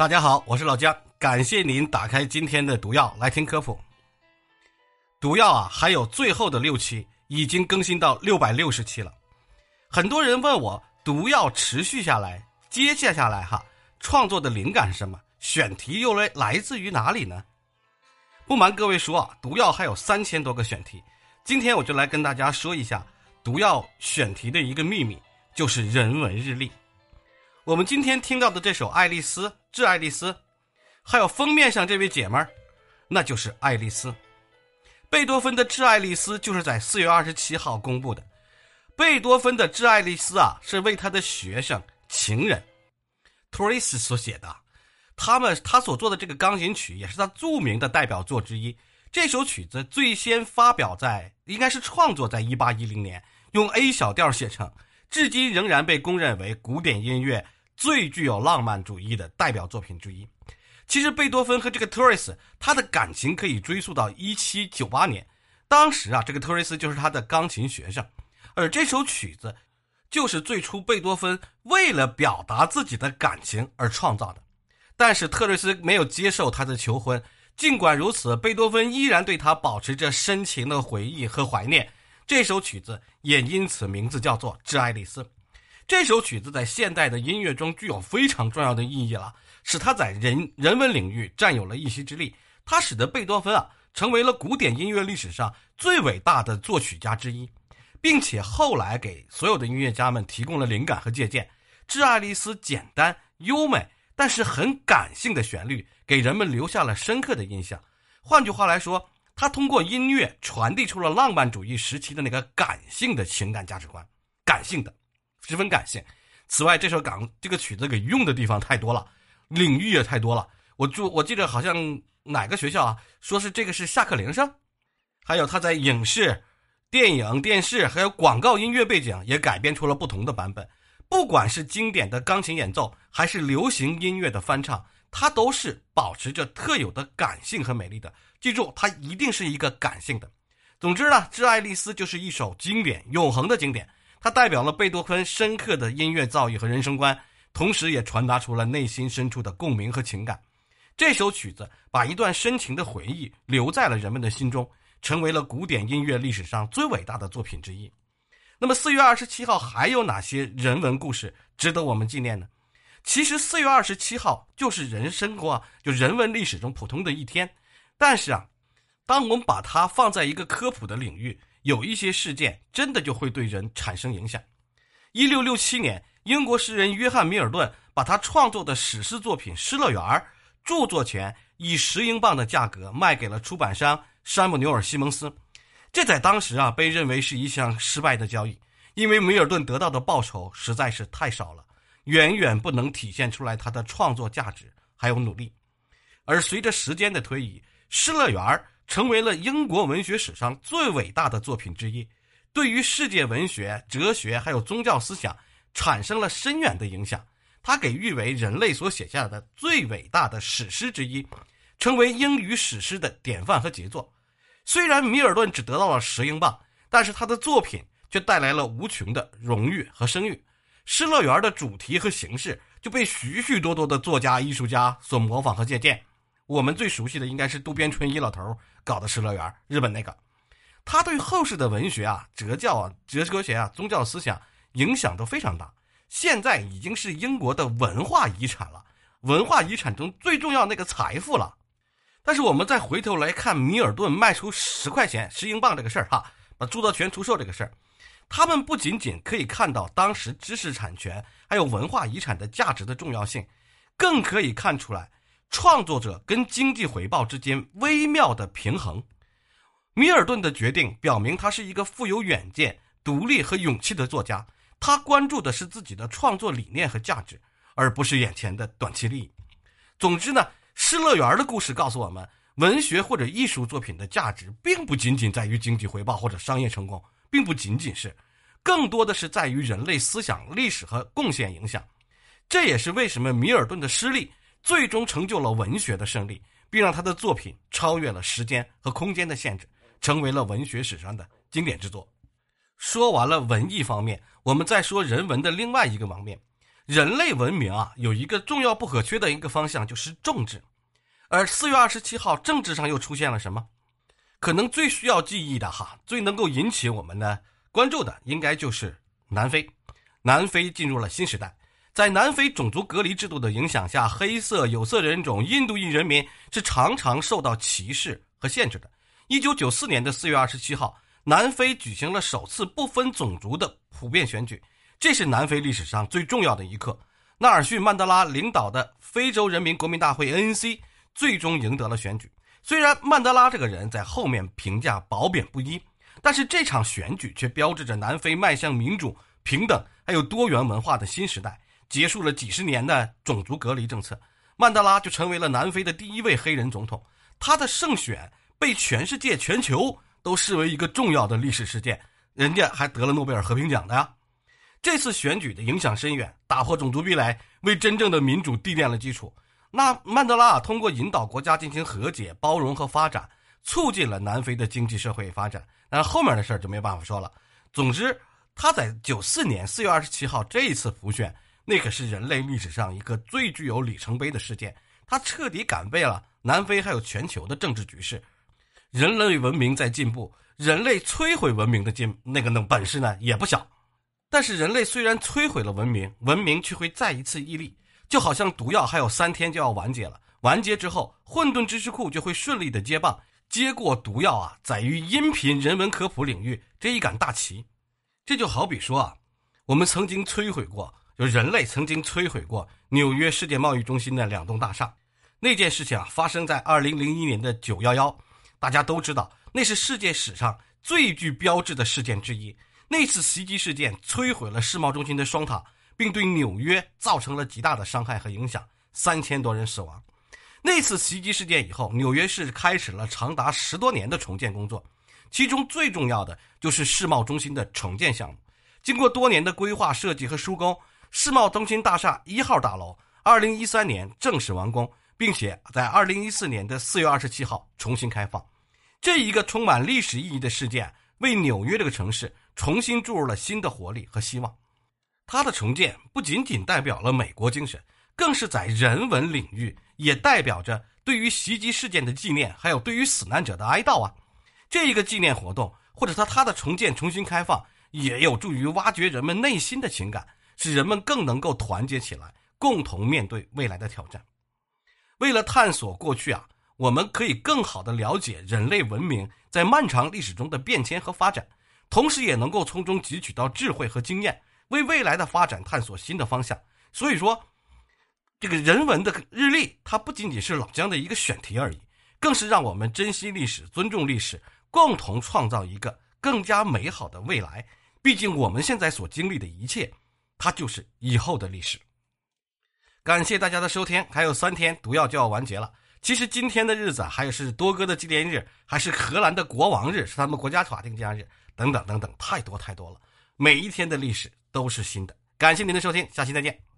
大家好，我是老姜，感谢您打开今天的毒药来听科普。毒药啊，还有最后的六期，已经更新到六百六十期了。很多人问我，毒药持续下来，接下下来哈，创作的灵感是什么？选题又来来自于哪里呢？不瞒各位说啊，毒药还有三千多个选题，今天我就来跟大家说一下毒药选题的一个秘密，就是人文日历。我们今天听到的这首《爱丽丝》《致爱丽丝》，还有封面上这位姐们儿，那就是爱丽丝。贝多芬的《致爱丽丝》就是在四月二十七号公布的。贝多芬的《致爱丽丝》啊，是为他的学生、情人托雷斯所写的。他们他所做的这个钢琴曲，也是他著名的代表作之一。这首曲子最先发表在，应该是创作在一八一零年，用 A 小调写成。至今仍然被公认为古典音乐最具有浪漫主义的代表作品之一。其实，贝多芬和这个特瑞斯，他的感情可以追溯到一七九八年。当时啊，这个特瑞斯就是他的钢琴学生，而这首曲子就是最初贝多芬为了表达自己的感情而创造的。但是，特瑞斯没有接受他的求婚。尽管如此，贝多芬依然对他保持着深情的回忆和怀念。这首曲子也因此名字叫做《致爱丽丝》。这首曲子在现代的音乐中具有非常重要的意义了，使它在人人文领域占有了一席之地。它使得贝多芬啊成为了古典音乐历史上最伟大的作曲家之一，并且后来给所有的音乐家们提供了灵感和借鉴。《致爱丽丝》简单优美，但是很感性的旋律，给人们留下了深刻的印象。换句话来说，他通过音乐传递出了浪漫主义时期的那个感性的情感价值观，感性的，十分感性。此外，这首港这个曲子给用的地方太多了，领域也太多了。我就我记得好像哪个学校啊，说是这个是下课铃声，还有他在影视、电影、电视还有广告音乐背景也改编出了不同的版本。不管是经典的钢琴演奏，还是流行音乐的翻唱，它都是保持着特有的感性和美丽的。记住，它一定是一个感性的。总之呢，《致爱丽丝》就是一首经典、永恒的经典。它代表了贝多芬深刻的音乐造诣和人生观，同时也传达出了内心深处的共鸣和情感。这首曲子把一段深情的回忆留在了人们的心中，成为了古典音乐历史上最伟大的作品之一。那么，四月二十七号还有哪些人文故事值得我们纪念呢？其实，四月二十七号就是人生活就人文历史中普通的一天。但是啊，当我们把它放在一个科普的领域，有一些事件真的就会对人产生影响。一六六七年，英国诗人约翰·米尔顿把他创作的史诗作品《失乐园》著作权以十英镑的价格卖给了出版商山姆纽尔·西蒙斯。这在当时啊，被认为是一项失败的交易，因为米尔顿得到的报酬实在是太少了，远远不能体现出来他的创作价值还有努力。而随着时间的推移，《失乐园》成为了英国文学史上最伟大的作品之一，对于世界文学、哲学还有宗教思想产生了深远的影响。它给誉为人类所写下的最伟大的史诗之一，成为英语史诗的典范和杰作。虽然米尔顿只得到了十英镑，但是他的作品却带来了无穷的荣誉和声誉。《失乐园》的主题和形式就被许许多多的作家、艺术家所模仿和借鉴。我们最熟悉的应该是渡边淳一老头搞的《失乐园》，日本那个，他对后世的文学啊、哲教啊、哲学学啊、宗教思想影响都非常大，现在已经是英国的文化遗产了，文化遗产中最重要那个财富了。但是我们再回头来看米尔顿卖出十块钱、十英镑这个事儿哈，把著作权出售这个事儿，他们不仅仅可以看到当时知识产权还有文化遗产的价值的重要性，更可以看出来。创作者跟经济回报之间微妙的平衡，米尔顿的决定表明他是一个富有远见、独立和勇气的作家。他关注的是自己的创作理念和价值，而不是眼前的短期利益。总之呢，《失乐园》的故事告诉我们，文学或者艺术作品的价值并不仅仅在于经济回报或者商业成功，并不仅仅是，更多的是在于人类思想、历史和贡献影响。这也是为什么米尔顿的失利。最终成就了文学的胜利，并让他的作品超越了时间和空间的限制，成为了文学史上的经典之作。说完了文艺方面，我们再说人文的另外一个方面。人类文明啊，有一个重要不可缺的一个方向就是政治。而四月二十七号，政治上又出现了什么？可能最需要记忆的哈，最能够引起我们的关注的，应该就是南非。南非进入了新时代。在南非种族隔离制度的影响下，黑色、有色人种、印度裔人民是常常受到歧视和限制的。一九九四年的四月二十七号，南非举行了首次不分种族的普遍选举，这是南非历史上最重要的一刻。纳尔逊·曼德拉领导的非洲人民国民大会 （ANC） 最终赢得了选举。虽然曼德拉这个人在后面评价褒贬不一，但是这场选举却标志着南非迈向民主、平等还有多元文化的新时代。结束了几十年的种族隔离政策，曼德拉就成为了南非的第一位黑人总统。他的胜选被全世界、全球都视为一个重要的历史事件，人家还得了诺贝尔和平奖的呀。这次选举的影响深远，打破种族壁垒，为真正的民主奠定了基础。那曼德拉通过引导国家进行和解、包容和发展，促进了南非的经济社会发展。那后面的事儿就没办法说了。总之，他在九四年四月二十七号这一次普选。那可是人类历史上一个最具有里程碑的事件，它彻底改变了南非还有全球的政治局势。人类文明在进步，人类摧毁文明的进那个那本事呢也不小。但是人类虽然摧毁了文明，文明却会再一次屹立，就好像毒药还有三天就要完结了，完结之后，混沌知识库就会顺利的接棒，接过毒药啊，载于音频人文科普领域这一杆大旗。这就好比说啊，我们曾经摧毁过。就人类曾经摧毁过纽约世界贸易中心的两栋大厦，那件事情啊发生在二零零一年的九幺幺，大家都知道那是世界史上最具标志的事件之一。那次袭击事件摧毁了世贸中心的双塔，并对纽约造成了极大的伤害和影响，三千多人死亡。那次袭击事件以后，纽约市开始了长达十多年的重建工作，其中最重要的就是世贸中心的重建项目。经过多年的规划设计和施工。世贸中心大厦一号大楼，二零一三年正式完工，并且在二零一四年的四月二十七号重新开放。这一个充满历史意义的事件，为纽约这个城市重新注入了新的活力和希望。它的重建不仅仅代表了美国精神，更是在人文领域也代表着对于袭击事件的纪念，还有对于死难者的哀悼啊。这一个纪念活动，或者说它的重建、重新开放，也有助于挖掘人们内心的情感。使人们更能够团结起来，共同面对未来的挑战。为了探索过去啊，我们可以更好的了解人类文明在漫长历史中的变迁和发展，同时也能够从中汲取到智慧和经验，为未来的发展探索新的方向。所以说，这个人文的日历，它不仅仅是老姜的一个选题而已，更是让我们珍惜历史、尊重历史，共同创造一个更加美好的未来。毕竟，我们现在所经历的一切。它就是以后的历史。感谢大家的收听，还有三天毒药就要完结了。其实今天的日子还有是多哥的纪念日，还是荷兰的国王日，是他们国家法定假日，等等等等，太多太多了。每一天的历史都是新的。感谢您的收听，下期再见。